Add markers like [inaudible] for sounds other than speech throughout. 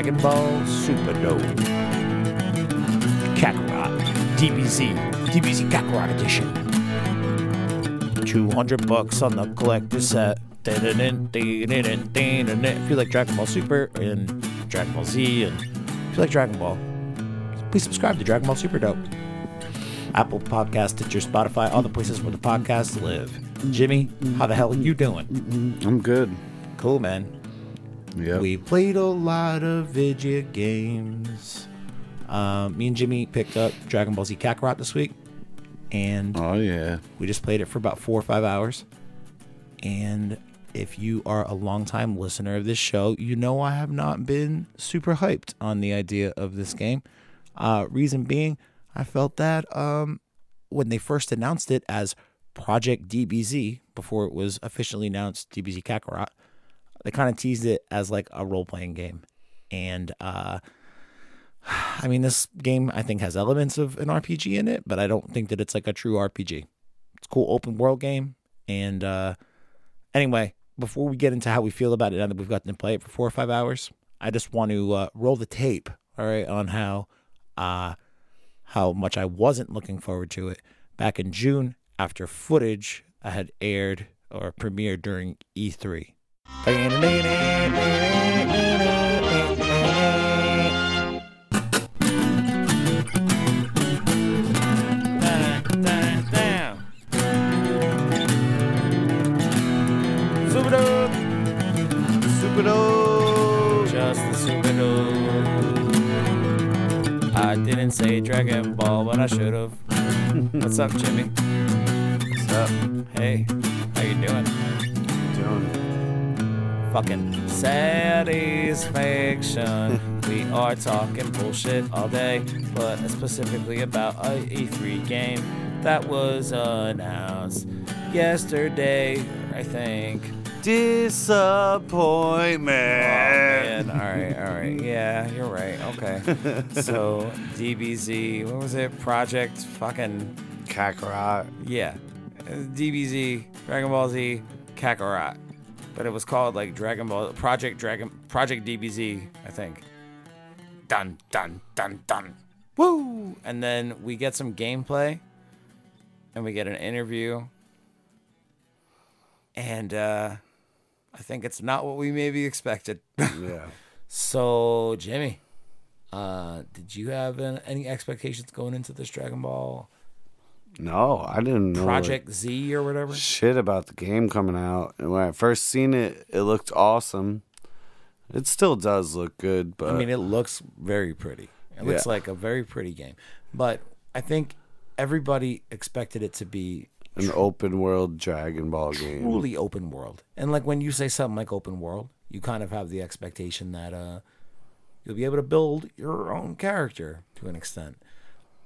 Dragon Ball Super Dope. Kakarot. DBZ. DBZ Kakarot Edition. 200 bucks on the collector set. If you like Dragon Ball Super and Dragon Ball Z, and if you like Dragon Ball, please subscribe to Dragon Ball Super Dope. Apple Podcast, Stitcher, Spotify, all the places where the podcasts live. Jimmy, how the hell are you doing? I'm good. Cool, man. Yeah. We played a lot of video games. Um, me and Jimmy picked up Dragon Ball Z Kakarot this week, and Oh yeah. we just played it for about four or five hours. And if you are a longtime listener of this show, you know I have not been super hyped on the idea of this game. Uh, reason being, I felt that um, when they first announced it as Project DBZ, before it was officially announced DBZ Kakarot, they kind of teased it as like a role playing game. And uh, [sighs] I mean, this game I think has elements of an RPG in it, but I don't think that it's like a true RPG. It's a cool open world game. And uh, anyway, before we get into how we feel about it now that we've gotten to play it for four or five hours, I just want to uh, roll the tape, all right, on how uh, how much I wasn't looking forward to it back in June after footage I had aired or premiered during E E3. Super dope. Super dope. Just the super. I didn't say Dragon Ball, but I should have. [laughs] What's up, Jimmy? What's up? Hey, how you doing? Doing Fucking satisfaction. we are talking bullshit all day, but specifically about a E3 game that was announced yesterday, I think. disappointment. Oh, man, all right, all right. Yeah, you're right. Okay. [laughs] so, DBZ, what was it? Project fucking, Kakarot. yeah. DBZ, Dragon Ball Z, Kakarot. But it was called like Dragon Ball, Project Dragon, Project DBZ, I think. Dun, dun, dun, dun. Woo! And then we get some gameplay and we get an interview. And uh, I think it's not what we maybe expected. [laughs] Yeah. So, Jimmy, uh, did you have an, any expectations going into this Dragon Ball No, I didn't know Project Z or whatever? shit about the game coming out. And when I first seen it, it looked awesome. It still does look good, but I mean, it looks very pretty. It looks Yeah. like a very pretty game. But I think everybody expected it to be an open world Dragon Ball game. truly open world. And like when you say something like open world, you kind of have the expectation that uh, you'll be able to build your own character to an extent.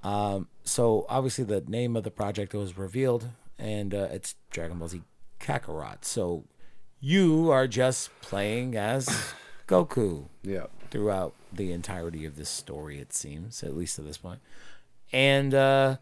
Um, so obviously the name of the project was revealed, and uh, it's Dragon Ball Z Kakarot. So you are just playing as [sighs] Goku Yeah. throughout the entirety of this story, it seems, at least at this. And uh,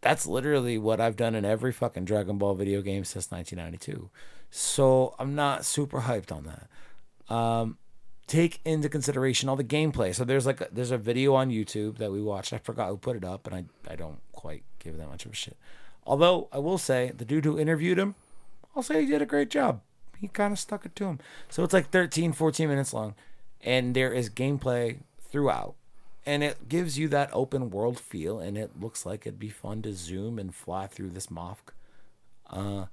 that's literally what I've done in every fucking Dragon Ball video game since 1992. So I'm not super hyped on that. Um, take into consideration all the gameplay. So there's like a, there's a video on YouTube that we watched. I forgot who put it up, and I I don't quite give that much of a shit. Although I will say the dude who interviewed him, I'll say he did a great job. He kind of stuck it to him. So it's like 13, 14 minutes long, and there is gameplay throughout. And it gives you that open world feel, and it looks like it'd be fun to zoom and fly through this Mofk. Uh,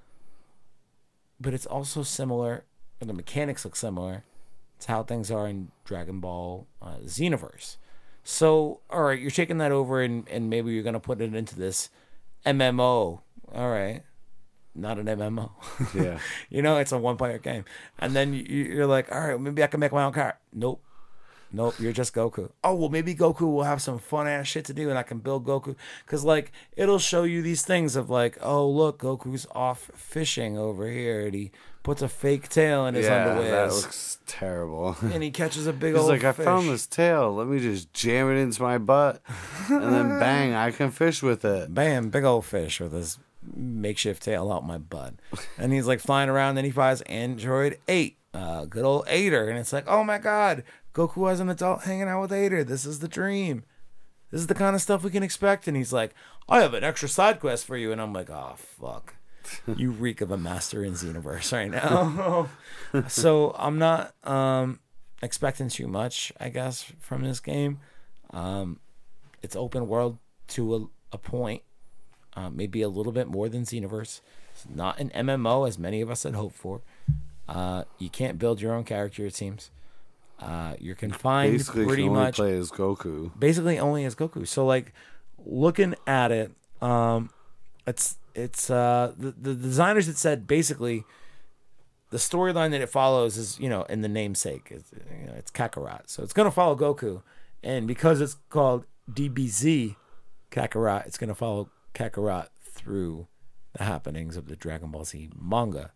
but it's also similar, and the mechanics look similar to how things are in Dragon Ball uh, Xenoverse. So, all right, you're taking that over, and, and maybe you're going to put it into this MMO. All right. Not an MMO. Yeah. [laughs] you know, it's a one player game. And then you, you're like, all right, maybe I can make my own car. Nope. Nope, you're just Goku. Oh, well, maybe Goku will have some fun ass shit to do and I can build Goku. Because, like, it'll show you these things of, like, oh, look, Goku's off fishing over here and he puts a fake tail in his yeah, underwear. that looks terrible. [laughs] and he catches a big He's old He's like, I found this tail. Let me just jam it into my butt, and then [laughs] bang, I can fish with it. Bam, big old fish with his makeshift tail out my butt. And he's like flying around. Then he finds Android 8, uh, good old Eighter. And it's like, oh my God, Goku as an adult hanging out with Eighter. This is the dream. This is the kind of stuff we can expect. And he's like, I have an extra side quest for you. And I'm like, oh, fuck. [laughs] you reek of a master in Xenoverse right now. [laughs] so I'm not um, expecting too much, I guess, from this game. Um, it's open world to a, a point, uh, maybe a little bit more than Xenoverse. It's not an MMO as many of us had hoped for. Uh, you can't build your own character, it seems. Uh, you're confined Basically, pretty only much play as Goku. basically only as Goku. So like looking at it, um, it's it's uh the, the designers had said basically the storyline that it follows is you know in the namesake it's you know it's Kakarot, so it's gonna follow Goku, and because it's called DBZ Kakarot, it's gonna follow Kakarot through the happenings of the Dragon Ball Z manga,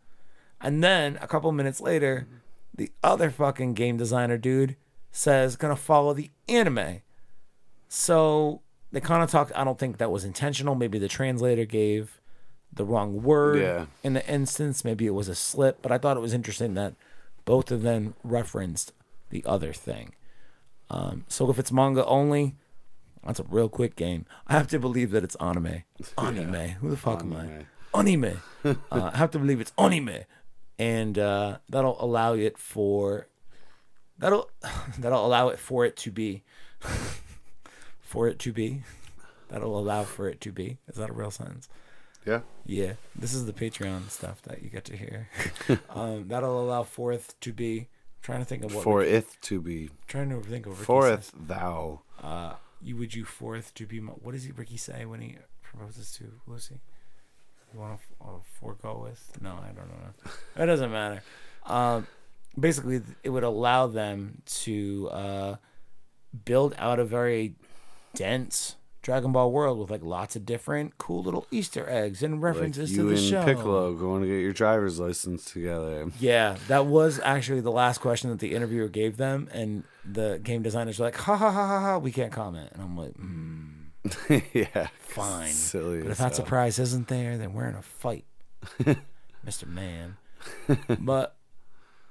and then a couple minutes later, the other fucking game designer dude says gonna follow the anime. So they kind of talked. I don't think that was intentional. Maybe the translator gave the wrong word Yeah. in the instance. Maybe it was a slip. But I thought it was interesting that both of them referenced the other thing. Um, so if it's manga only, that's a real quick game. I have to believe that it's anime. [laughs] Anime. Who the fuck am I? Anime. [laughs] uh, I have to believe it's anime, and uh, that'll allow it for that'll [laughs] that'll allow it for it to be for it to be that'll allow for it to be. Is that a real sentence? Yeah. Yeah, this is the Patreon stuff that you get to hear. [laughs] um, that'll allow forth to be. I'm trying to think of what. For Ricky- it to be. trying to think of Forth thou. Uh, you would you forth to be. My, what does he Ricky say when he proposes to Lucy? You want to uh, forego with? No, I don't know. [laughs] It doesn't matter. Um, basically, it would allow them to uh, build out a very dense Dragon Ball world with like lots of different cool little Easter eggs and Like references you to the and show. Piccolo going to get your driver's license together. Yeah, that was actually the last question that the interviewer gave them, and the game designers were like, "Ha ha ha ha ha, we can't comment." And I'm like, [laughs] mm, yeah. "Fine, Silly. but if that surprise isn't there, then we're in a fight, [laughs] Mister Man." but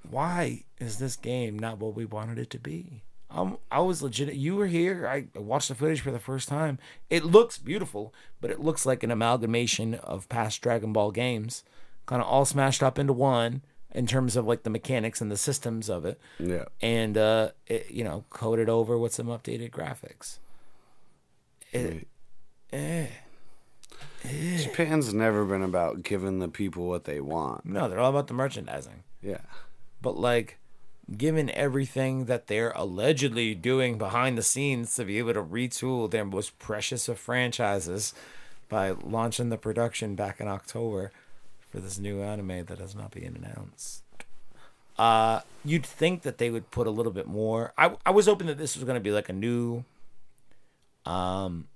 why is this game not what we wanted it to be? Um, I was legit. You were here. I watched the footage for the first time. It looks beautiful, but it looks like an amalgamation of past Dragon Ball games, kind of all smashed up into one in terms of like the mechanics and the systems of it, Yeah. and uh, it, you know, coated over with some updated graphics. It, eh. Japan's never been about giving the people what they want. No, they're all about the merchandising. Yeah. but like given everything that they're allegedly doing behind the scenes to be able to retool their most precious of franchises by launching the production back in October for this new anime that has not been announced. Uh, you'd think that they would put a little bit more. I I was hoping that this was going to be like a new, um,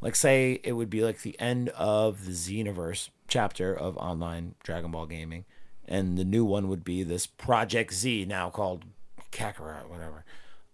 like say it would be like the end of the Xenoverse chapter of online Dragon Ball gaming, and the new one would be this Project Z now called Kakarot, whatever.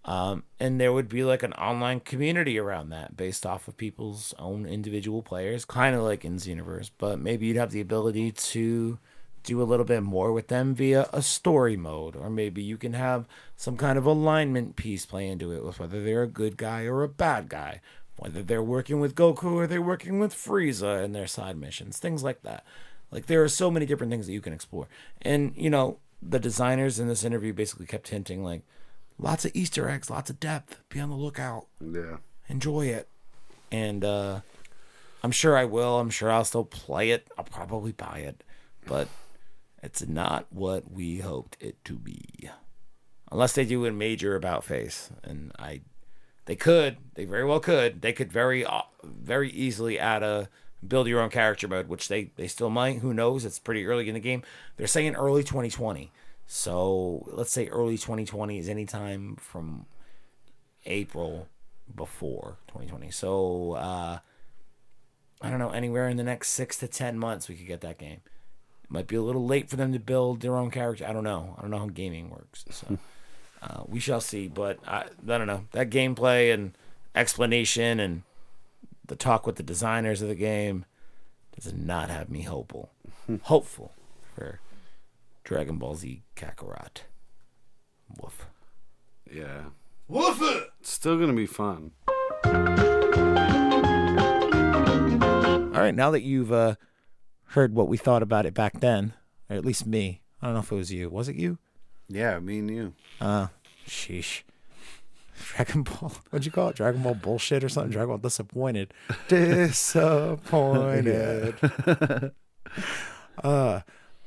Um, and there would be like an online community around that based off of people's own individual players, kind of like in Xenoverse, but maybe you'd have the ability to do a little bit more with them via a story mode, or maybe you can have some kind of alignment piece play into it with whether they're a good guy or a bad guy, whether they're working with Goku or they're working with Frieza in their side missions, things like that. Like there are so many different things that you can explore, and you know the designers in this interview basically kept hinting like lots of Easter eggs, lots of depth. Be on the lookout Yeah. enjoy it. And uh I'm sure I will. I'm sure I'll still play it. I'll probably buy it. But it's not what we hoped it to be. Unless they do a major about face and I they could, they very well could. They could very uh, very easily add a build your own character mode, which they they still might. Who knows? It's pretty early in the game. They're saying early 2020. So, let's say early 2020 is anytime from April before 2020. So uh, I don't know, anywhere in the next six to ten months, we could get that game. It might be a little late for them to build their own character. I don't know. I don't know how gaming works. So uh, we shall see. But I, I don't know that gameplay and explanation and the talk with the designers of the game does not have me hopeful. [laughs] hopeful for Dragon Ball Z Kakarot. Woof. Yeah. Woof it. It's still gonna be fun. All right, now that you've uh, heard what we thought about it back then, or at least me, I don't know if it was you. Was it you? Yeah, me and you. Uh, sheesh. Dragon Ball. [laughs] What'd you call it? Dragon Ball bullshit or something? Dragon Ball disappointed. [laughs] Disappointed. [laughs] uh,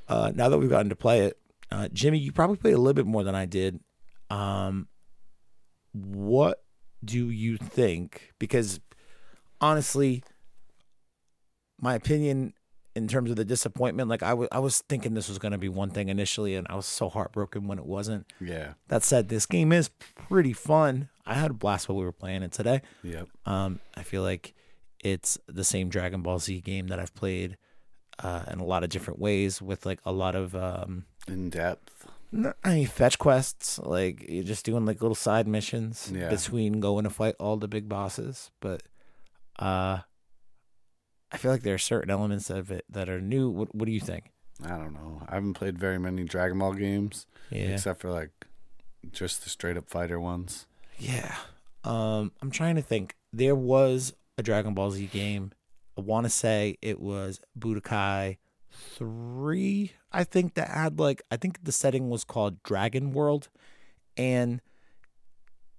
uh, now that we've gotten to play it, uh, Jimmy, you probably played a little bit more than I did. Um, what do you think? Because honestly, my opinion in terms of the disappointment, like I wa- I was thinking this was going to be one thing initially, and I was so heartbroken when it wasn't. Yeah. That said, this game is pretty fun. I had a blast while we were playing it today. Yep. Um, I feel like it's the same Dragon Ball Z game that I've played uh, in a lot of different ways with like a lot of um, In depth. I mean, fetch quests. Like you're just doing like little side missions Yeah. between going to fight all the big bosses. But uh, I feel like there are certain elements of it that are new. What, what do you think? I don't know. I haven't played very many Dragon Ball games Yeah. except for like just the straight up fighter ones. Yeah. Um, I'm trying to think. There was a Dragon Ball Z game. I want to say it was Budokai 3. I think that had like I think the setting was called Dragon World and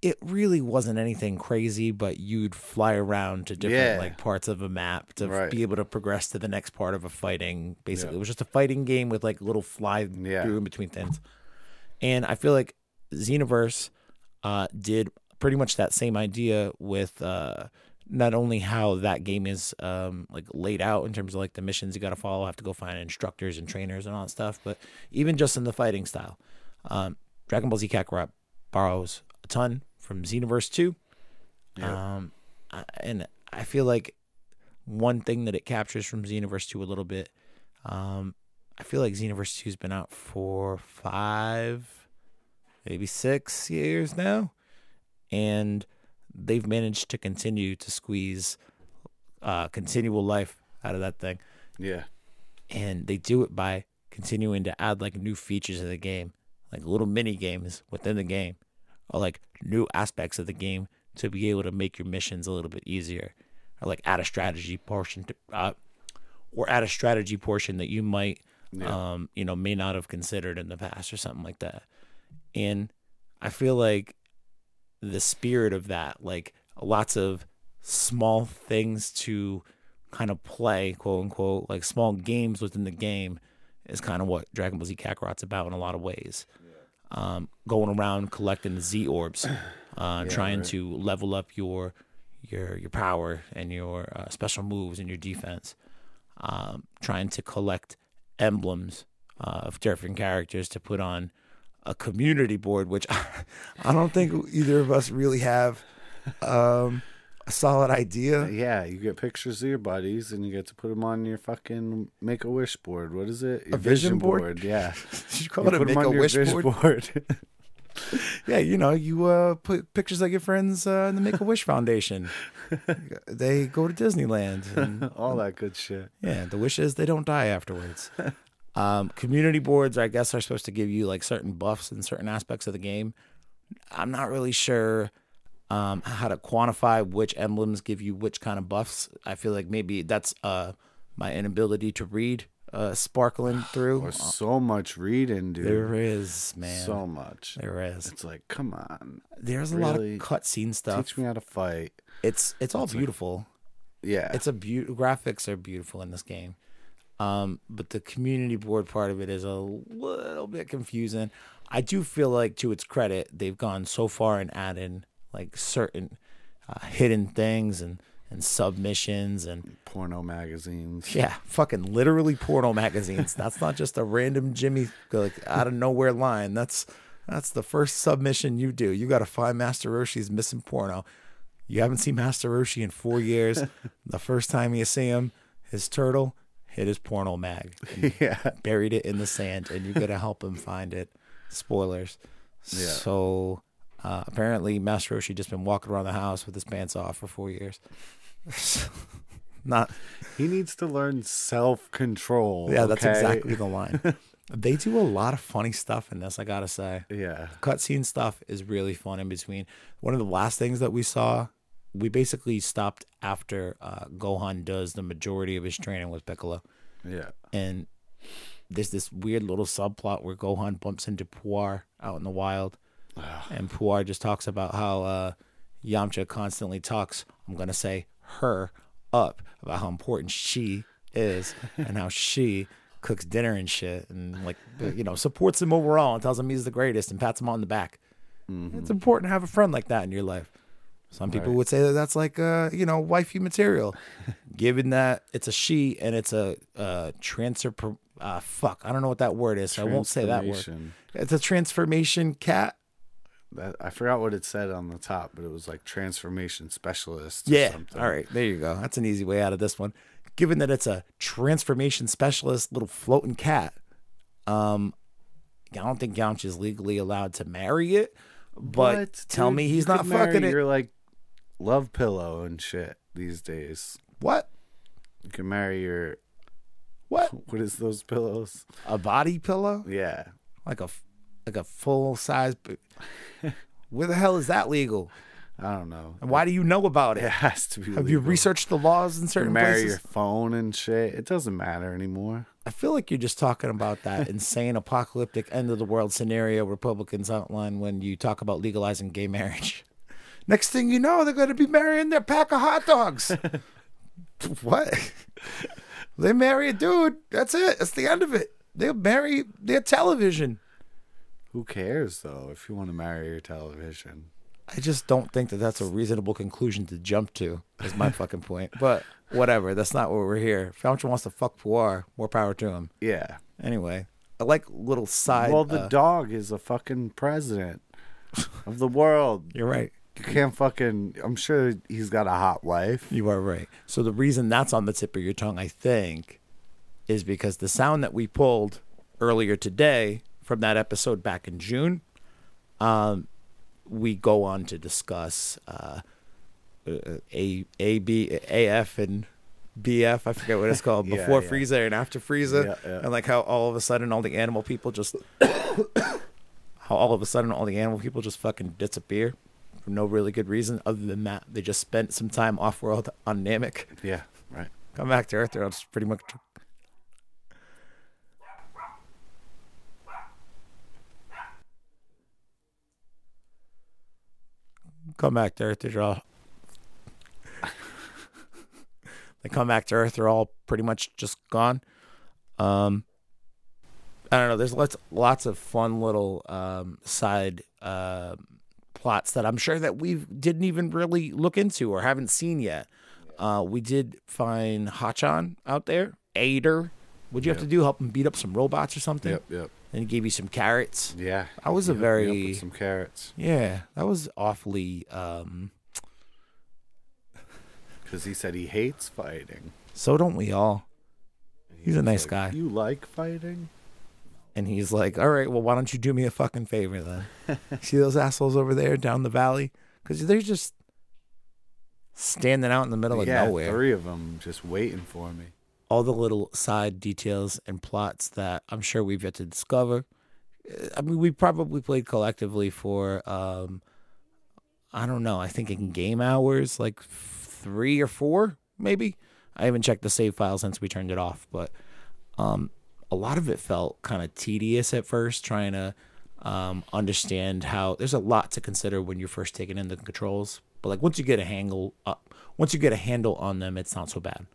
it really wasn't anything crazy, but you'd fly around to different Yeah. like parts of a map to Right. be able to progress to the next part of a fighting. Basically, Yeah. it was just a fighting game with like little fly Yeah. through in between things. And I feel like Xenoverse uh, did pretty much that same idea with uh, not only how that game is um, like laid out in terms of like the missions you got to follow, have to go find instructors and trainers and all that stuff, but even just in the fighting style. Um, Dragon Ball Z Kakarot borrows a ton from Xenoverse 2. Yeah. Um, and I feel like one thing that it captures from Xenoverse 2 a little bit, um, I feel like Xenoverse 2 has been out for five, maybe six years now. And they've managed to continue to squeeze uh, continual life out of that thing. yeah. And they do it by continuing to add like new features of the game, like little mini games within the game, or like new aspects of the game to be able to make your missions a little bit easier, or like add a strategy portion to, uh, or add a strategy portion that you might, Yeah. um, you know, may not have considered in the past or something like that. And I feel like the spirit of that, like lots of small things to kind of play, quote unquote, like small games within the game, is kind of what Dragon Ball Z Kakarot's about in a lot of ways. Um, going around collecting the Z orbs, uh, [sighs] trying right. to level up your your your power and your uh, special moves and your defense. Um, trying to collect emblems uh, of different characters to put on a community board, which [laughs] I don't think either of us really have um, a solid idea. Yeah, you get pictures of your buddies and you get to put them on your fucking make a wish board. What is it? Your vision board? Yeah. [laughs] you call You it a make a wish board? board. [laughs] Yeah, you know, you uh, put pictures of your friends uh, in the Make a Wish Foundation. [laughs] they go to Disneyland. And, All that good shit. yeah, the wish is they don't die afterwards. Um, community boards, I guess, are supposed to give you like certain buffs in certain aspects of the game. I'm not really sure um, how to quantify which emblems give you which kind of buffs. I feel like maybe that's uh, my inability to read uh, sparkling [sighs] through. Or so much reading, dude. There is, man. So much. there is. It's like, come on. There's a lot of cutscene stuff. Teach me how to fight. It's it's all beautiful. Yeah. It's a beaut. Graphics are beautiful in this game. Um, but the community board part of it is a little bit confusing. I do feel like, to its credit, they've gone so far and added like certain uh, hidden things and and submissions and porno magazines. yeah, fucking literally porno magazines. That's not just a random Jimmy like out of nowhere line. That's that's the first submission you do. You got to find Master Roshi's missing porno. You haven't seen Master Roshi in four years. [laughs] the first time you see him, his turtle hit his porno mag, [laughs] yeah. buried it in the sand, and you got to help him find it. Spoilers. Yeah. So uh, apparently, Master Roshi just been walking around the house with his pants off for four years. [laughs] Not He needs to learn self control. Yeah, that's exactly the [laughs] line. They do a lot of funny stuff in this, I gotta say. Yeah. Cutscene stuff is really fun in between. One of the last things that we saw, we basically stopped after uh, Gohan does the majority of his training with Piccolo. Yeah. And there's this weird little subplot where Gohan bumps into Puar out in the wild. And Puar just talks about how uh, Yamcha constantly talks, I'm going to say her up, about how important she is [laughs] and how she cooks dinner and shit and like you know supports him overall and tells him he's the greatest and pats him on the back. It's important to have a friend like that in your life. Some people Right. would say that that's like uh you know wifey material. [laughs] Given that it's a she and it's a uh transfer uh fuck i don't know what that word is so i won't say that word. It's a transformation cat That, I forgot what it said on the top, but it was like transformation specialist. Or Yeah. Something. All right. There you go. That's an easy way out of this one. Given that it's a transformation specialist little floating cat, um, I don't think Yamcha is legally allowed to marry it. But What, tell dude? me he's not fucking it. You're like love pillow and shit these days. What? You can marry your What? [laughs] what is those pillows? A body pillow? Yeah. Like a like a full size. Where the hell is that legal? I don't know. And why do you know about It [laughs] it? has to be. Have you researched the laws in certain can marry places? your phone and shit. It doesn't matter anymore. I feel like you're just talking about that [laughs] insane apocalyptic end of the world scenario Republicans outline when you talk about legalizing gay marriage. [laughs] Next thing you know, they're going to be marrying their pack of hot dogs. what? they marry a dude. That's it. That's the end of it. They'll marry their television. Who cares though? If you want to marry your television, I just don't think that that's a reasonable conclusion to jump to. Is my [laughs] fucking point. But whatever. That's not what we're here. If wants to fuck Puar, more power to him. yeah. Anyway, I like little side. well, the uh, dog is a fucking president of the world. [laughs] you're right. You can't fucking. I'm sure he's got a hot wife. You are right. So the reason that's on the tip of your tongue, I think, is because the sound that we pulled earlier today from that episode back in June, um, we go on to discuss uh, uh, a a b a f and BF. I forget what it's called [laughs] Yeah, before yeah. Frieza and after Frieza, Yeah, and like how all of a sudden all the animal people just [coughs] how all of a sudden all the animal people just fucking disappear for no really good reason other than that they just spent some time off world on Namek. Yeah. Right. Come back to Earth, they're just pretty much. Come back to Earth, they're all. they come back to Earth, they're all pretty much just gone. Um, I don't know. There's lots, lots of fun little um, side uh, plots that I'm sure that we didn't even really look into or haven't seen yet. Uh, we did find Hachan out there. Eighter. What'd you have to do? Help him beat up some robots or something? Yep. Yep. And he gave you some carrots. Yeah. That was a He hooked me up very- some carrots Yeah, that was awfully. Um, because he said he hates fighting. so don't we all? He He's a nice like, guy. You like fighting? And he's like, "All right, well, why don't you do me a fucking favor then? [laughs] See those assholes over there down the valley? Because they're just standing out in the middle of yeah. nowhere. Three of them just waiting for me. All the little side details and plots that I'm sure we've yet to discover. I mean, we probably played collectively for, um, I don't know, I think in game hours, like three or four, maybe. I haven't checked the save file since we turned it off, but um, a lot of it felt kind of tedious at first, trying to um, understand how there's a lot to consider when you're first taking in the controls. But like once you get a handle, uh, once you get a handle on them, it's not so bad.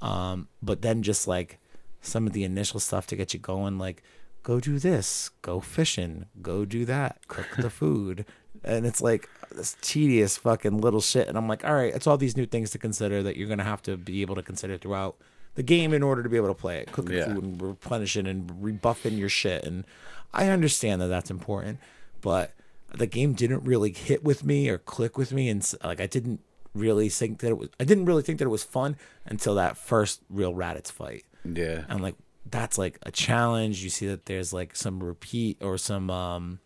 Um, but then just like some of the initial stuff to get you going, like go do this, go fishing, go do that, cook the [laughs] food. And it's like this tedious fucking little shit. And I'm like, all right, it's all these new things to consider that you're gonna have to be able to consider throughout the game in order to be able to play it, cooking Yeah. food and replenishing and rebuffing your shit. And I understand that that's important, but the game didn't really hit with me or click with me, and like I didn't really think that it was. I didn't really think that it was fun until that first real Raditz fight. Yeah. And like that's like a challenge. You see that there's like some repeat or some um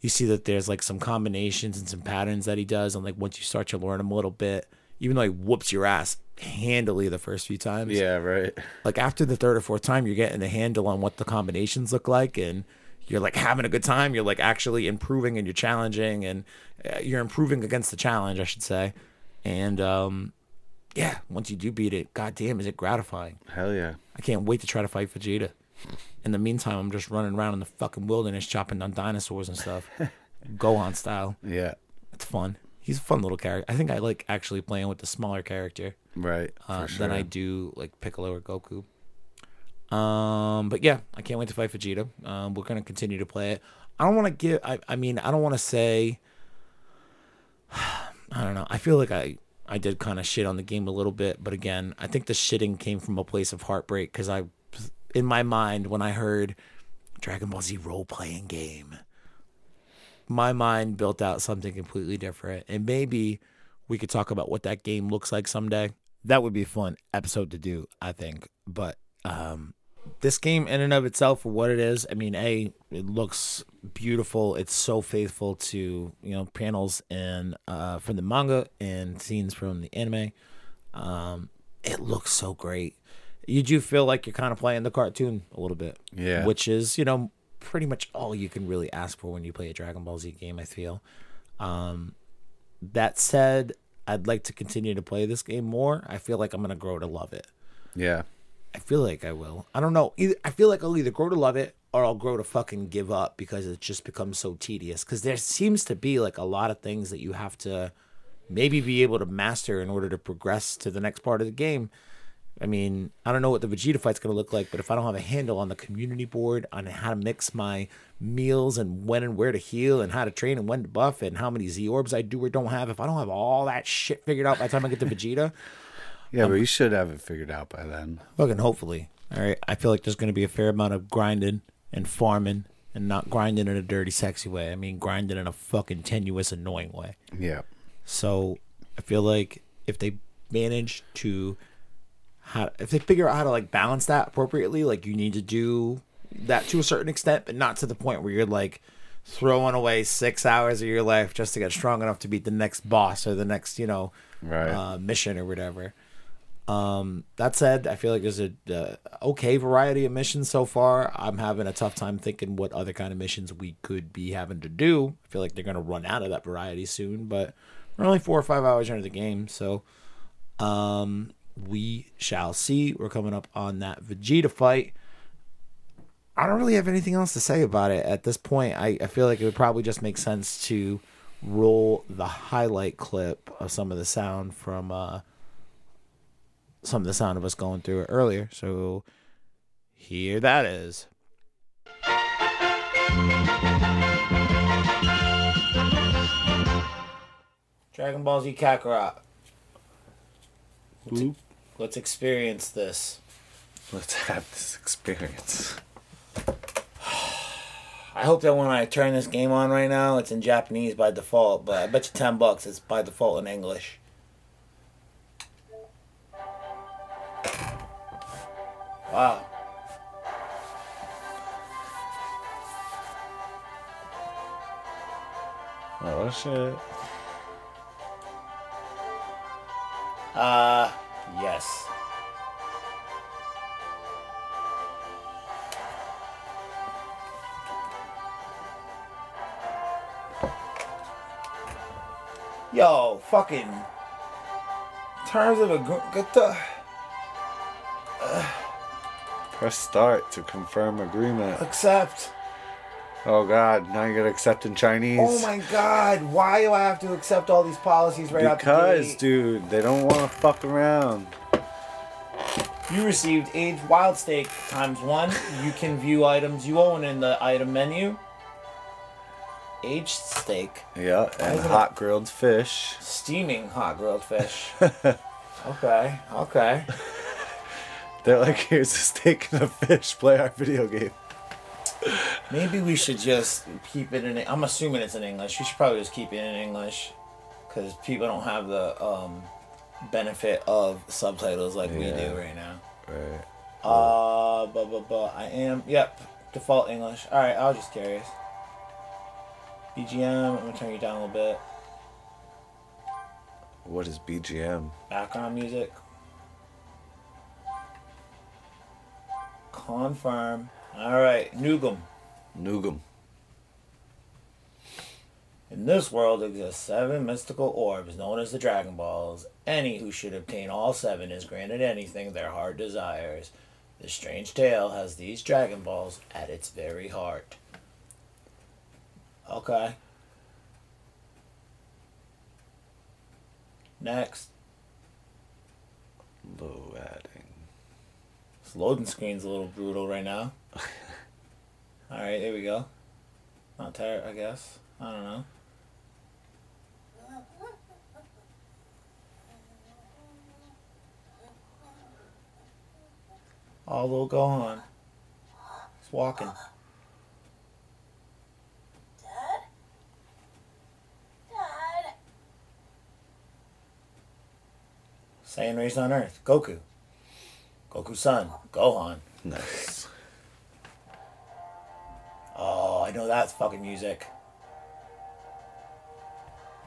you see that there's like some combinations and some patterns that he does and like once you start to learn him a little bit, even though he whoops your ass handily the first few times. Yeah, right. [laughs] Like after the third or fourth time, you're getting a handle on what the combinations look like, and you're like having a good time. You're like actually improving, and you're challenging, and uh, you're improving against the challenge, I should say. And um, yeah, once you do beat it, goddamn, is it gratifying? Hell yeah. I can't wait to try to fight Vegeta. In the meantime, I'm just running around in the fucking wilderness chopping down dinosaurs and stuff, [laughs] Gohan style. Yeah. It's fun. He's a fun little character. I think I like actually playing with the smaller character Right. uh, for than. I do like Piccolo or Goku. Um, but yeah, I can't wait to fight Vegeta. Um, we're gonna continue to play it. I don't want to give. I, I mean, I don't want to say. I don't know. I feel like I I did kind of shit on the game a little bit, but again, I think the shitting came from a place of heartbreak because I, in my mind, when I heard Dragon Ball Z role playing game, my mind built out something completely different, and maybe we could talk about what that game looks like someday. That would be a fun episode to do, I think. But um, this game, in and of itself, for what it is, I mean, a it looks beautiful. It's so faithful to you know panels and uh, from the manga and scenes from the anime. Um, it looks so great. You do feel like you're kind of playing the cartoon a little bit, Yeah. Which is you know pretty much all you can really ask for when you play a Dragon Ball Z game. I feel. Um, that said, I'd like to continue to play this game more. I feel like I'm gonna grow to love it. Yeah. I feel like I will. I don't know. Either I feel like I'll either grow to love it or I'll grow to fucking give up because it just becomes so tedious. Because there seems to be like a lot of things that you have to maybe be able to master in order to progress to the next part of the game. I mean, I don't know what the Vegeta fight's gonna look like, but if I don't have a handle on the community board on how to mix my meals and when and where to heal and how to train and when to buff and how many Z orbs I do or don't have, if I don't have all that shit figured out by the time I get to Vegeta, [laughs] Yeah, but you should have it figured out by then. Fucking hopefully. All right. I feel like there's going to be a fair amount of grinding and farming and not grinding in a dirty, sexy way. I mean, grinding in a fucking tenuous, annoying way. Yeah. So I feel like if they manage to, how, if they figure out how to like balance that appropriately, like you need to do that to a certain extent, but not to the point where you're like throwing away six hours of your life just to get strong enough to beat the next boss or the next, you know, Right. uh, mission or whatever. Um, that said, I feel like there's a uh, okay variety of missions so far. I'm having a tough time thinking what other kind of missions we could be having to do. I feel like they're gonna run out of that variety soon, but we're only four or five hours into the game, so um, we shall see. We're coming up on that Vegeta fight. I don't really have anything else to say about it at this point. I, I feel like it would probably just make sense to roll the highlight clip of some of the sound from uh, some of the sound of us going through it earlier. So here that is. Dragon Ball Z Kakarot. Let's, Oop. let's experience this. Let's have this experience. [sighs] I hope that when I turn this game on right now, it's in Japanese by default, but I bet you 10 bucks it's by default in English. Wow. Oh shit. Uh, yes. Yo, fucking. In terms of a get the Press start to confirm agreement. accept. Oh god, now you gotta accept in Chinese. Oh my god, why do I have to accept all these policies right out the Because, dude, they don't want to fuck around. You received Age Wild Steak times one. You can view items you own in the item menu. Aged steak, Yeah, and hot grilled fish. steaming hot grilled fish. [laughs] okay, okay. They're like, here's a steak and a fish. Play our video game. Maybe we should just keep it in. I'm assuming it's in English. We should probably just keep it in English, because people don't have the um, benefit of subtitles like we do right now. Right. Uh, blah blah blah. I am. Yep. Default English. All right. I was just curious. BGM. I'm gonna turn you down a little bit. What is BGM? Background music. Confirm. All right, Nugum. Nugum. In this world exist seven mystical orbs known as the Dragon Balls. Any who should obtain all seven is granted anything their heart desires. The strange tale has these Dragon Balls at its very heart. Okay. Next. Low adding. This loading screen's a little brutal right now. [laughs] Alright, there we go. Not tired, I guess. I don't know. All will go on. He's walking. Dad? Dad? Saiyan raised on Earth. Goku. Goku's son. Gohan. Nice. Oh, I know that's fucking music.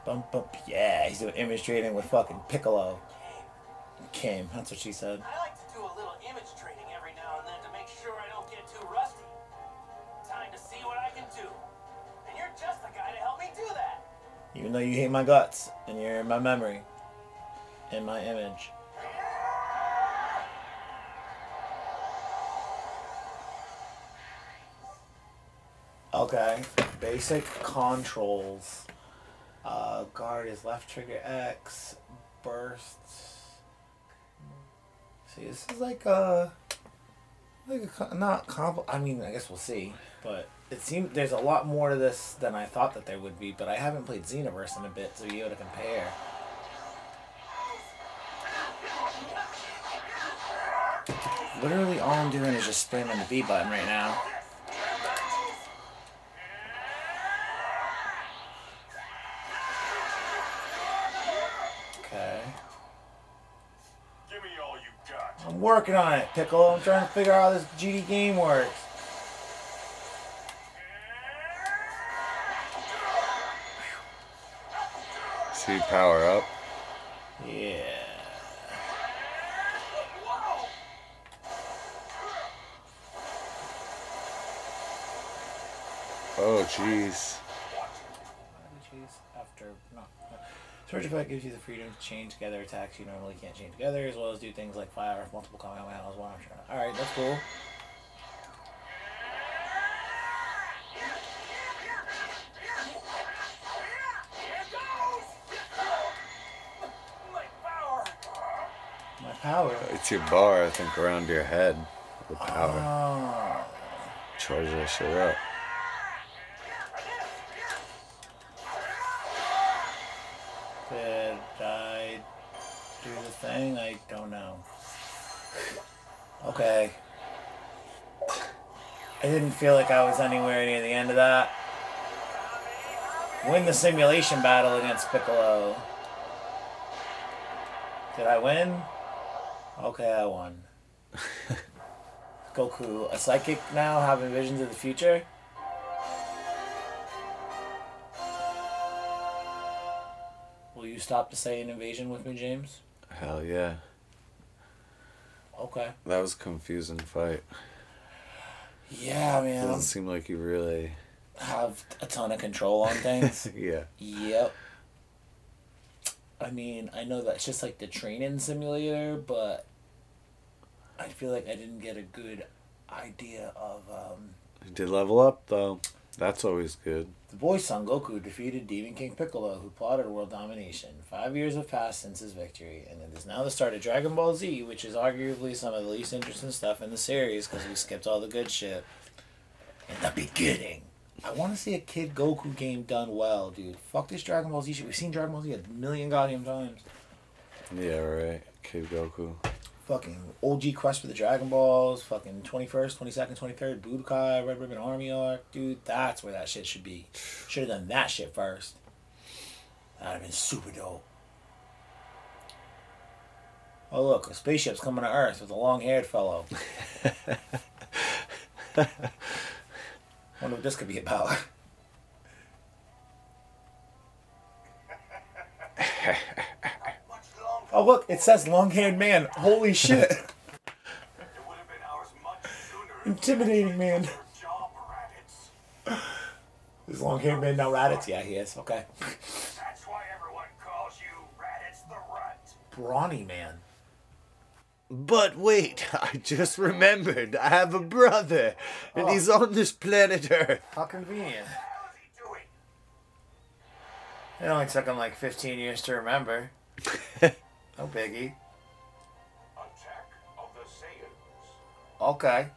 Bump bump. Yeah, he's doing image trading with fucking Piccolo. Kim, that's what she said. I like to do a little image trading every now and then to make sure I don't get too rusty. Time to see what I can do. And you're just the guy to help me do that. Even though you hate my guts and you're in my memory, in my image. Okay, basic controls. Uh, guard is left trigger X, bursts. See, this is like a, like a not compl. I mean, I guess we'll see. But it seems there's a lot more to this than I thought that there would be. But I haven't played Xenoverse in a bit to be able to compare. Literally, all I'm doing is just spamming the B button right now. Okay. Give me all you got. I'm working on it, Pickle. I'm trying to figure out how this GD game works. See power up. Yeah. Oh jeez. Surge effect gives you the freedom to chain together attacks you normally can't chain together, as well as do things like fire off multiple combat panels while I'm trying. All right, that's cool. My power. My power. It's your bar, I think, around your head. The power. Oh. Charge that shit up. Didn't feel like I was anywhere near the end of that. Win the simulation battle against Piccolo. Did I win? Okay, I won. [laughs] Goku, a psychic now, having visions of the future? Will you stop to Saiyan invasion with me, James? Hell yeah. Okay. That was a confusing fight. Yeah, man. Doesn't seem like you really. have a ton of control on things. [laughs] Yeah. yep. I mean, I know that's just like the training simulator, but I feel like I didn't get a good idea of um, You did level up though. That's always good. the boy Son Goku defeated Demon King Piccolo, who plotted world domination. Five years have passed since his victory, and it is now the start of Dragon Ball Z, which is arguably some of the least interesting stuff in the series because we skipped all the good shit. In the beginning. I want to see a Kid Goku game done well, dude. Fuck this Dragon Ball Z shit. We've seen Dragon Ball Z a million goddamn times. Yeah, right. Kid Goku. Fucking OG Quest for the Dragon Balls, fucking 21st, 22nd, 23rd, Budokai, Red Ribbon Army arc. Dude, that's where that shit should be. Should have done that shit first. That'd have been super dope. Oh, look, a spaceship's coming to Earth with a long haired fellow. Wonder what this could be about. [laughs] Much longer. Oh, look, it says long haired man. Holy shit. It would have been ours [laughs] much sooner Intimidating man. Your job, Raditz. This long hair man now Raditz. Yeah, he is. Okay. That's why everyone calls you Raditz the Rut. Brawny man. But wait, I just remembered. I have a brother, and he's oh. on this planet Earth. How convenient. How is he doing? It only took him like 15 years to remember. [laughs] No biggie. Attack of the Saiyans. Okay.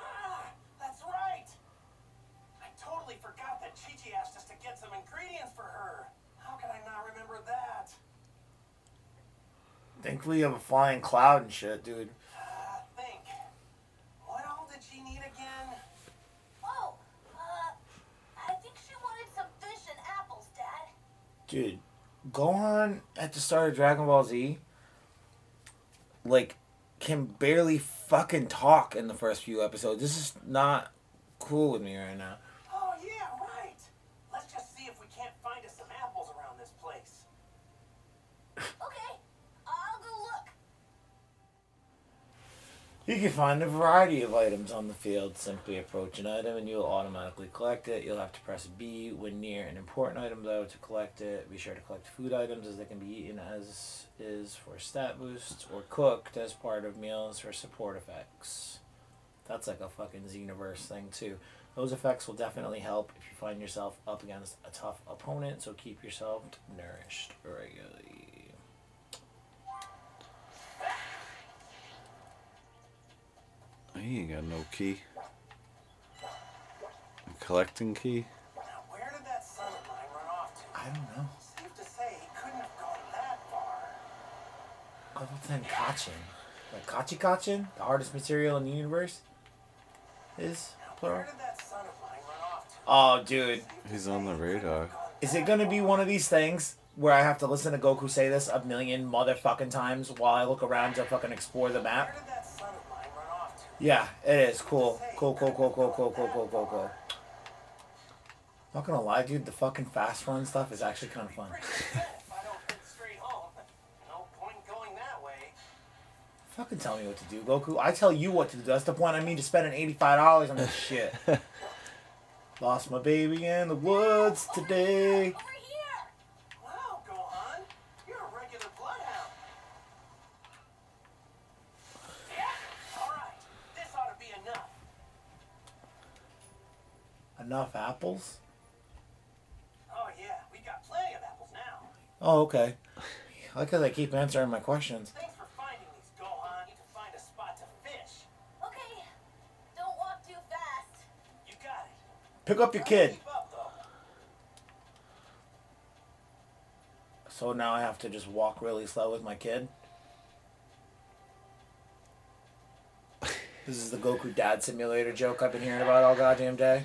Ah, that's right. I totally forgot that Chi-Chi asked us to get some ingredients for her. How could I not remember that? Thankfully, you have a flying cloud and shit, dude. Uh, think. What all did she need again? Oh, uh, I think she wanted some fish and apples, Dad. Dude, Gohan at the start of Dragon Ball Z, like, can barely fucking talk in the first few episodes. This is not cool with me right now. Oh, yeah, right. Let's just see if we can't find us some apples around this place. Okay, I'll go look. You can find a variety of items on the field. Simply approach an item and you'll automatically collect it. You'll have to press B when near an important item, though, to collect it. Be sure to collect food items as they can be eaten as is for stat boosts or cooked as part of meals for support effects. That's like a fucking Xenoverse thing, too. Those effects will definitely help if you find yourself up against a tough opponent, so keep yourself nourished regularly. He ain't got no key. A collecting key? Now, where did that son of mine run off to? I don't know. Safe to say he couldn't have gone that far. Other than Kachin. Like Kachi Kachin, the hardest material in the universe, is plural. where did that son of mine run off to? Oh, dude. He's on the radar. Is it gonna be one of these things where I have to listen to Goku say this a million motherfucking times while I look around to fucking explore the Where map? did that son of mine run off to? Yeah, it is. Cool. Cool, cool, cool, cool, cool, cool, cool, cool, cool. Not gonna lie, dude, the fucking fast run stuff is actually kind of fun. Pretty upset if I don't head straight home. No point going that way. Fucking tell me what to do, Goku. I tell you what to do. That's the point I mean to spending $85 on this shit. [laughs] Lost my baby in the woods today. Over here. Wow, Gohan, you're a regular bloodhound. Yeah? All right, this ought to be enough. Enough apples? Oh yeah, we got plenty of apples now. Oh, okay. I like how they keep answering my questions. Thanks for finding these, Gohan. Need to find a spot to fish. Okay, don't walk too fast. You got it. Pick up your kid. Up. So now I have to just walk really slow with my kid. This is the Goku Dad Simulator joke I've been hearing about all goddamn day.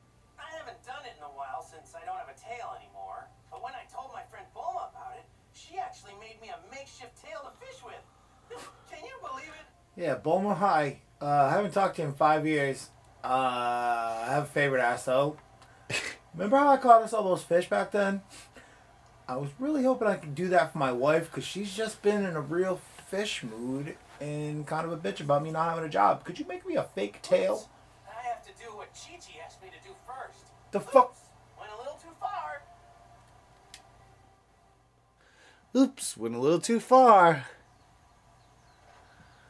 Yeah, Bulma High. Uh, I haven't talked to him in five years. Uh, I have a favorite ass though. [laughs] Remember how I caught us all those fish back then? I was really hoping I could do that for my wife because she's just been in a real fish mood and kind of a bitch about me not having a job. Could you make me a fake tail? I have to do what Chi Chi asked me to do first. The fuck? Oops, Went a little too far. Oops! Went a little too far.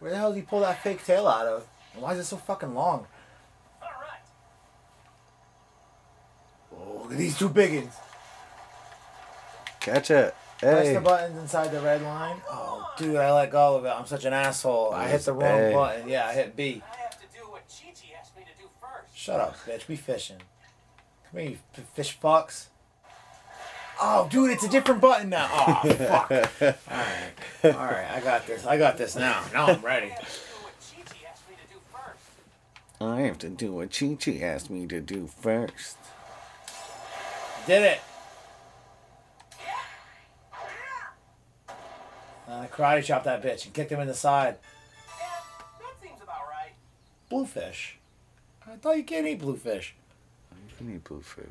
Where the hell did he pull that fake tail out of? And why is it so fucking long? All right. Oh, look at these two biggins. Catch it. Press Hey. the buttons inside the red line. Oh, dude, I let go of it. I'm such an asshole. I hit the wrong Hey. button. Yeah, I hit B. I have to do what Chi Chi asked me to do first. Shut up, bitch. We fishing. Come here, you fish fucks. Oh, dude, it's a different button now. Oh, [laughs] fuck. All right. All right, I got this. I got this now. Now I'm ready. I have to do what Chi I have to do what Chi asked me to do first. Did it. Uh, karate chopped that bitch and kicked him in the side. Yeah, that seems about right. Bluefish. I thought you can't eat bluefish. You can eat bluefish.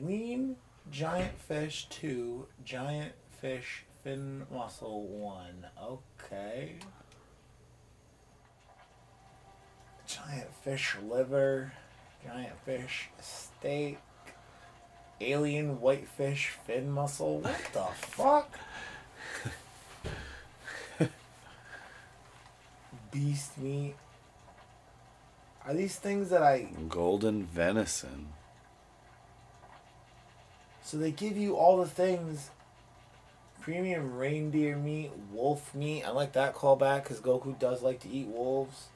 Lean giant fish two, giant fish fin muscle one. Okay. Giant fish liver, giant fish steak, alien whitefish fin muscle. What the fuck? [laughs] Beast meat. Are these things that I Golden venison. So they give you all the things. Premium reindeer meat, wolf meat. I like that callback because Goku does like to eat wolves.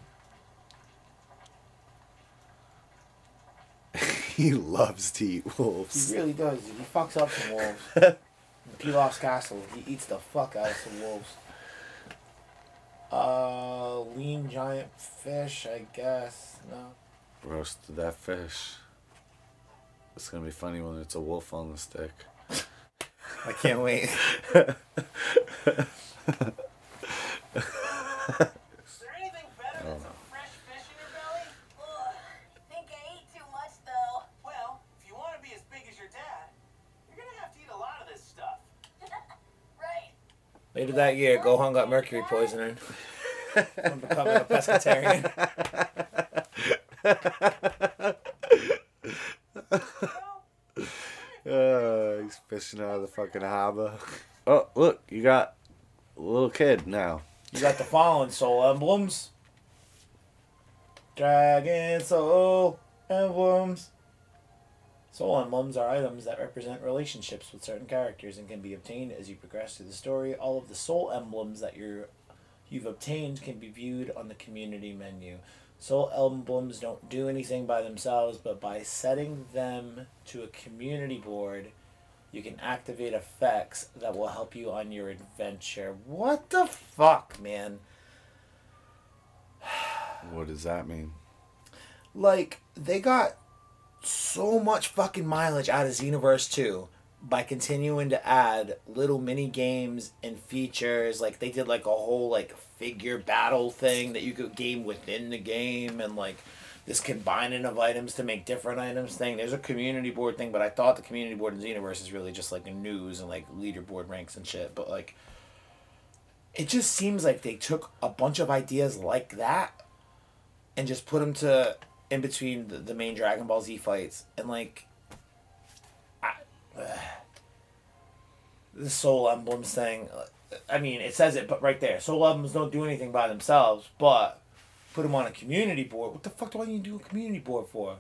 [laughs] he loves to eat wolves. He really does. He fucks up some wolves. In [laughs] Pilaf's castle, he eats the fuck out of some wolves. Uh, lean giant fish, I guess. No. Roasted that fish. It's gonna be funny when it's a wolf on the stick. I can't wait. [laughs] Is there anything better than some fresh fish in your belly? Ugh, I think I eat too much though. Well, if you want to be as big as your dad, you're gonna have to eat a lot of this stuff. [laughs] Right. Later that year, Gohan got mercury poisoning [laughs] from becoming a pescatarian. Uh, he's fishing out of the fucking harbor. [laughs] Oh, look, you got a little kid now. You got the fallen soul emblems. Dragon soul emblems. Soul emblems are items that represent relationships with certain characters and can be obtained as you progress through the story. All of the soul emblems that you're you've obtained can be viewed on the community menu. Soul emblems don't do anything by themselves, but by setting them to a community board, you can activate effects that will help you on your adventure. What the fuck, man? What does that mean? Like, they got so much fucking mileage out of Xenoverse 2 by continuing to add little mini games and features. Like, they did like a whole, like, figure battle thing that you could game within the game and, like, this combining of items to make different items thing. There's a community board thing, but I thought the community board in Xenoverse is really just like news and like leaderboard ranks and shit. But like, it just seems like they took a bunch of ideas like that and just put them to in between the, the main Dragon Ball Z fights and like, I, the Soul Emblems thing. I mean, it says it, but right there, Soul Emblems don't do anything by themselves, but put them on a community board. What the fuck do I need to do a community board for?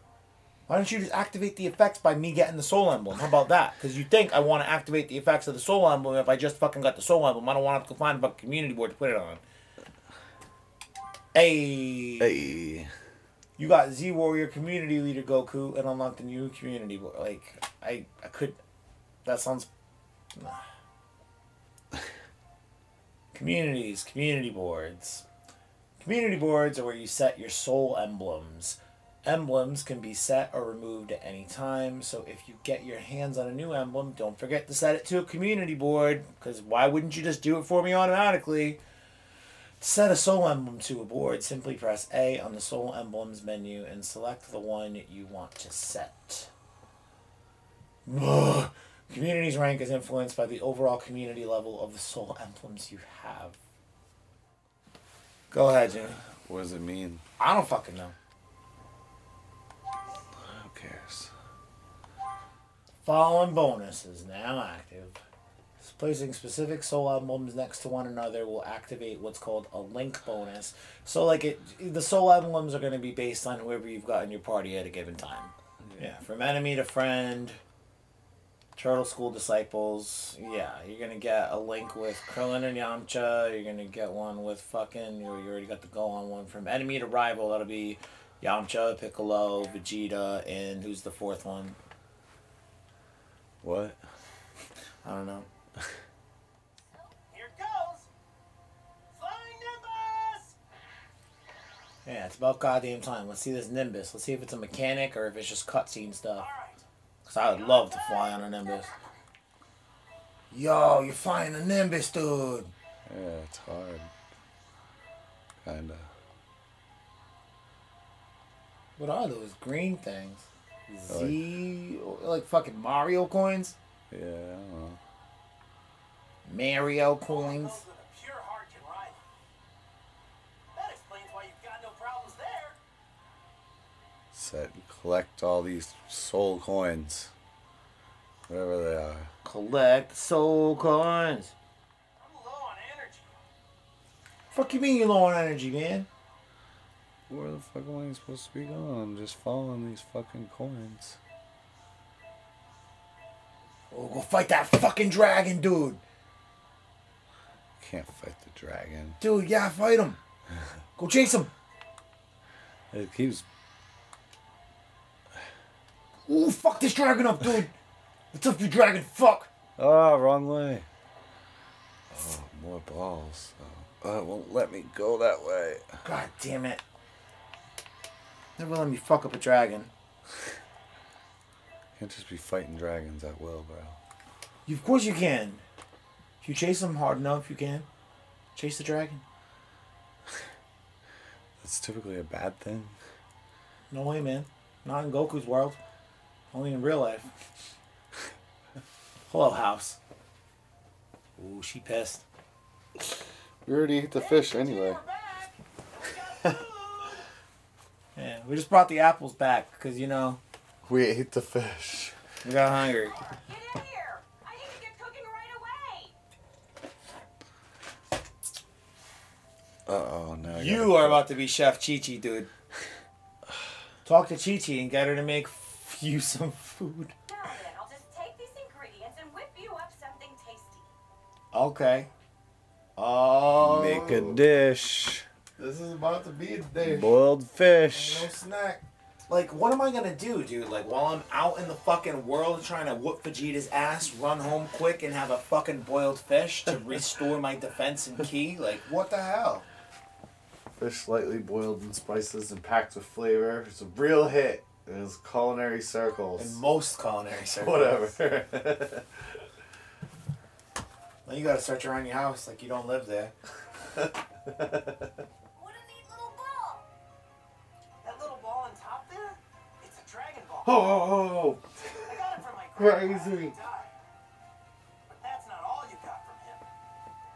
Why don't you just activate the effects by me getting the soul emblem? How about that? Because you think I want to activate the effects of the soul emblem if I just fucking got the soul emblem. I don't want to go find a community board to put it on. Hey, Hey. you got Z Warrior Community Leader Goku and unlocked the new community board. Like, I, I could. That sounds. [laughs] Communities, community boards. Community boards are where you set your soul emblems. Emblems can be set or removed at any time, so if you get your hands on a new emblem, don't forget to set it to a community board, because why wouldn't you just do it for me automatically? To set a soul emblem to a board, simply press A on the soul emblems menu and select the one you want to set. Community's rank is influenced by the overall community level of the soul emblems you have. Go ahead, Jimmy. What does it mean? I don't fucking know. Who cares? Following bonuses now active. Placing specific soul emblems next to one another will activate what's called a link bonus. So, like it, the soul emblems are going to be based on whoever you've got in your party at a given time. Yeah, from enemy to friend, turtle school disciples. Yeah, you're gonna get a link with Krillin and Yamcha. You're gonna get one with fucking. You you already got the Gohan one from enemy to rival. That'll be Yamcha, Piccolo, Vegeta, and who's the fourth one? What? I don't know. Here goes. Flying Nimbus! Yeah, it's about goddamn time. Let's see this Nimbus. Let's see if it's a mechanic or if it's just cutscene stuff. Cause I would love to fly on a Nimbus. Yo, you're flying a Nimbus, dude. Yeah, it's hard. Kinda. What are those green things? Oh, Z, like fucking Mario coins? Yeah, I don't know. Mario coins? Set collect all these soul coins. Whatever they are. Collect soul coins. I'm low on energy. Fuck you mean you're low on energy, man? Where the fuck am I supposed to be going? I'm just following these fucking coins. Oh, go fight that fucking dragon, dude. Can't fight the dragon. Dude, yeah, fight him. [laughs] Go chase him. It keeps. Ooh, fuck this dragon up, dude. What's up, you dragon? Fuck. Ah, wrong way. Oh, more balls. Oh, it won't let me go that way. God damn it. Never let me fuck up a dragon. [laughs] Can't just be fighting dragons at will, bro. You, of course you can. If you chase them hard enough, you can. Chase the dragon. [laughs] That's typically a bad thing. No way, man. Not in Goku's world. Only in real life. Hello, house. Ooh, she pissed. We already ate the fish anyway. We're back. We got food. Yeah, we just brought the apples back because you know We ate the fish. we got hungry. Get in here! I need to get cooking right away! Uh oh, no. You are about to be Chef Chi Chi, dude. Talk to Chi Chi and get her to make you some food. Now then, I'll just take these ingredients and whip you up something tasty. Okay. Oh. Make a oh. dish. This is about to be a dish. Boiled fish. No snack. Like, what am I gonna do, dude? Like, while I'm out in the fucking world trying to whoop Vegeta's ass, run home quick and have a fucking boiled fish to restore my defense and ki? Like, what the hell? Fish lightly boiled in spices and packed with flavor. It's a real hit in his culinary circles. In most culinary circles. Whatever. [laughs] Then you gotta search around your house like you don't live there. [laughs] What a neat little ball! That little ball on top there? It's a dragon ball. oh, I got it from my grandpa Crazy. But that's not all you got from him.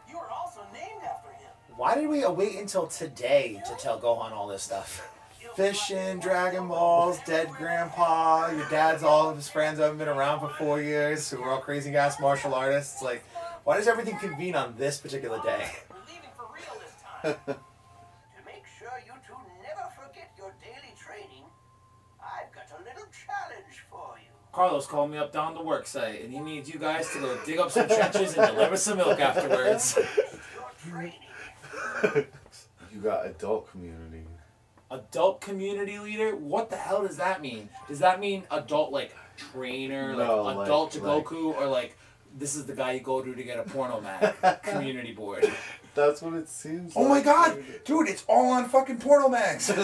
You were also named after him. Why did we wait until today to tell Gohan all this stuff? [laughs] Fishing, Dragon Balls, dead grandpa, your dad's all of his friends haven't been around for four years, who are all crazy ass martial artists. Like, why does everything convene on this particular day? We're leaving for real this time. [laughs] to make sure you two never forget your daily training, I've got a little challenge for you. Carlos called me up down the work site, and he needs you guys to go dig up some trenches and deliver some milk afterwards. [laughs] Your training. [laughs] you got adult community. Adult community leader? What the hell does that mean? Does that mean adult like trainer, like No, like- adult like- Goku, or like this is the guy you go to to get a porno mag [laughs] community board? That's what it seems Oh my god, dude. dude, it's all on fucking porno mags. [laughs] and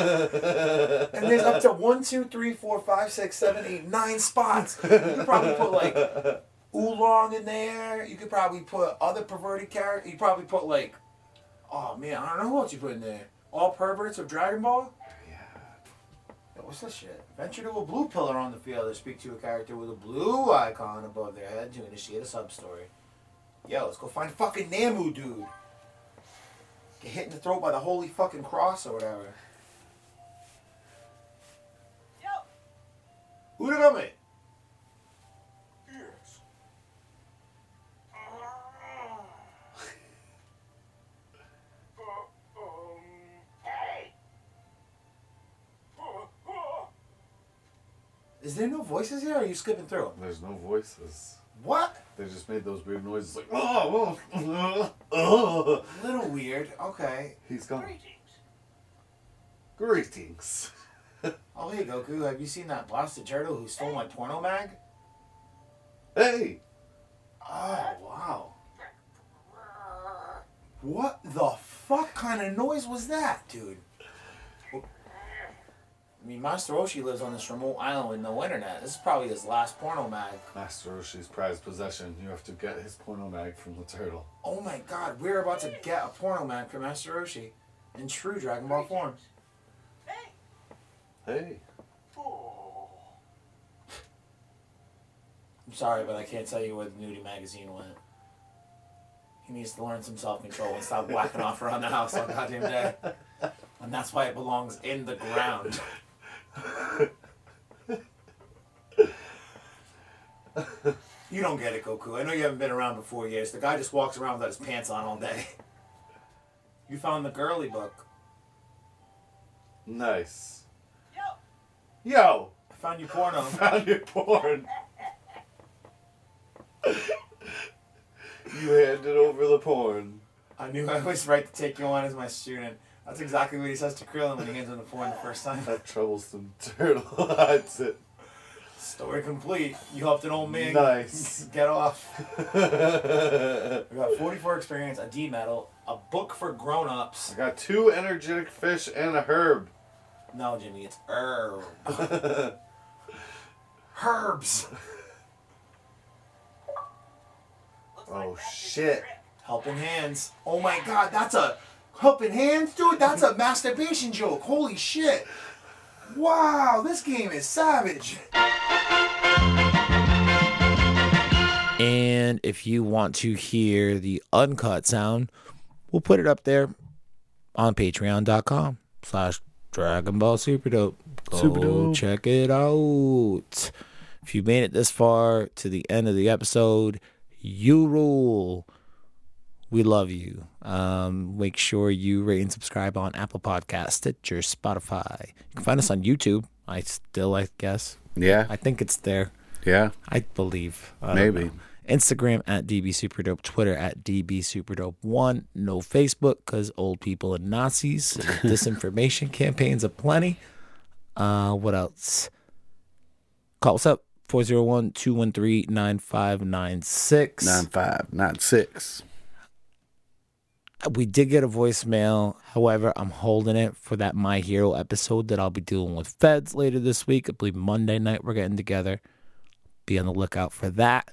there's up to one, two, three, four, five, six, seven, eight, nine spots. You could probably put like [laughs] oolong in there. You could probably put other perverted characters. You probably put like, oh man, I don't know what you put in there. All perverts of Dragon Ball. Yeah. Yo, what's this shit? Venture to a blue pillar on the field to speak to a character with a blue icon above their head to initiate a sub story. Yo, let's go find fucking Namu, dude. Get hit in the throat by the holy fucking cross or whatever. Yo! Umigame! Is there no voices here or are you skipping through? There's no voices. What? They just made those weird noises like, oh, oh, oh. Little weird. Okay. He's gone. Greetings. Greetings. [laughs] Oh, hey, Goku. Have you seen that blasted turtle who stole my porno mag? Hey! Oh, wow. What the fuck kind of noise was that, dude? I mean, Master Roshi lives on this remote island with no internet. This is probably his last porno mag. Master Roshi's prized possession. You have to get his porno mag from the turtle. Oh my god, we're about to get a porno mag from Master Roshi in true Dragon Ball form. Hey! Hey. Oh. I'm sorry, but I can't tell you where the nudie magazine went. He needs to learn some self control and stop whacking off around the house all goddamn day. And that's why it belongs in the ground. [laughs] you don't get it, Goku. I know you haven't been around for four years. The guy just walks around without his pants on all day. You found the girly book. Nice. Yo! Yo! I found you porno. [laughs] Found your porn. [laughs] you handed over the porn. I knew I was right to take you on as my student. That's exactly what he says to Krillin when he hands him the porn the first time. That troublesome turtle. [laughs] That's it. Story complete. You helped an old man Nice. get off. [laughs] I got 44 experience, a D medal, a book for grown-ups. I got two energetic fish and a herb. No, Jimmy, it's herb. [laughs] Herbs. Oh, like that's your shit. Helping hands. Oh my god, that's a helping hands, dude. That's a masturbation joke. Holy shit. Wow, this game is savage. And if you want to hear the uncut sound, we'll put it up there on patreon.com slash Dragon Ball Super Dope. Go Super Dope. check it out. If you made it this far to the end of the episode, you rule. We love you. Um, make sure you rate and subscribe on Apple Podcasts, Stitcher, Spotify. You can find us on YouTube. I still, I guess. Yeah. I think it's there. Yeah. I believe. I Maybe. Instagram at DB Superdope, Twitter at DB Superdope1. No Facebook because old people and Nazis. [laughs] disinformation campaigns aplenty. Uh, what else? Call us up 401 213 9596. Nine five nine six. We did get a voicemail. However, I'm holding it for that My Hero episode that I'll be doing with Feds later this week. I believe Monday night we're getting together. Be on the lookout for that.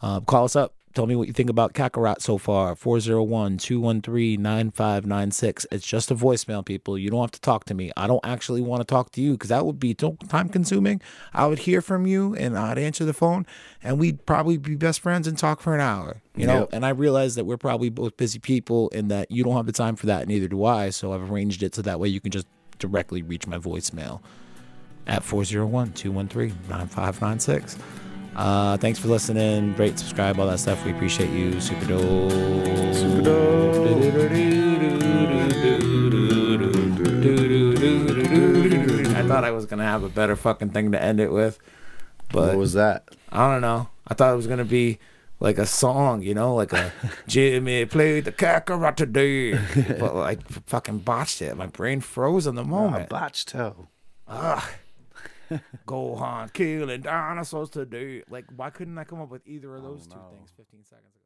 Uh, call us up. Tell me what you think about Kakarot so far. 401 213 9596. It's just a voicemail, people. You don't have to talk to me. I don't actually want to talk to you because that would be time consuming. I would hear from you and I'd answer the phone and we'd probably be best friends and talk for an hour. You know, Yep. and I realize that we're probably both busy people and that you don't have the time for that, neither do I. So I've arranged it so that way you can just directly reach my voicemail at 401 213 9596. Uh, thanks for listening. Rate, subscribe, all that stuff. We appreciate you. Super dope. Super I thought I was gonna have a better fucking thing to end it with, but What was that? I don't know. I thought it was gonna be like a song, you know, like a [laughs] Jimmy played the Kakarot today, [laughs] but like fucking botched it. My brain froze in the moment. Botched toe. Ugh. [laughs] Gohan killing dinosaurs today. Like, why couldn't I come up with either of those two things 15 seconds ago?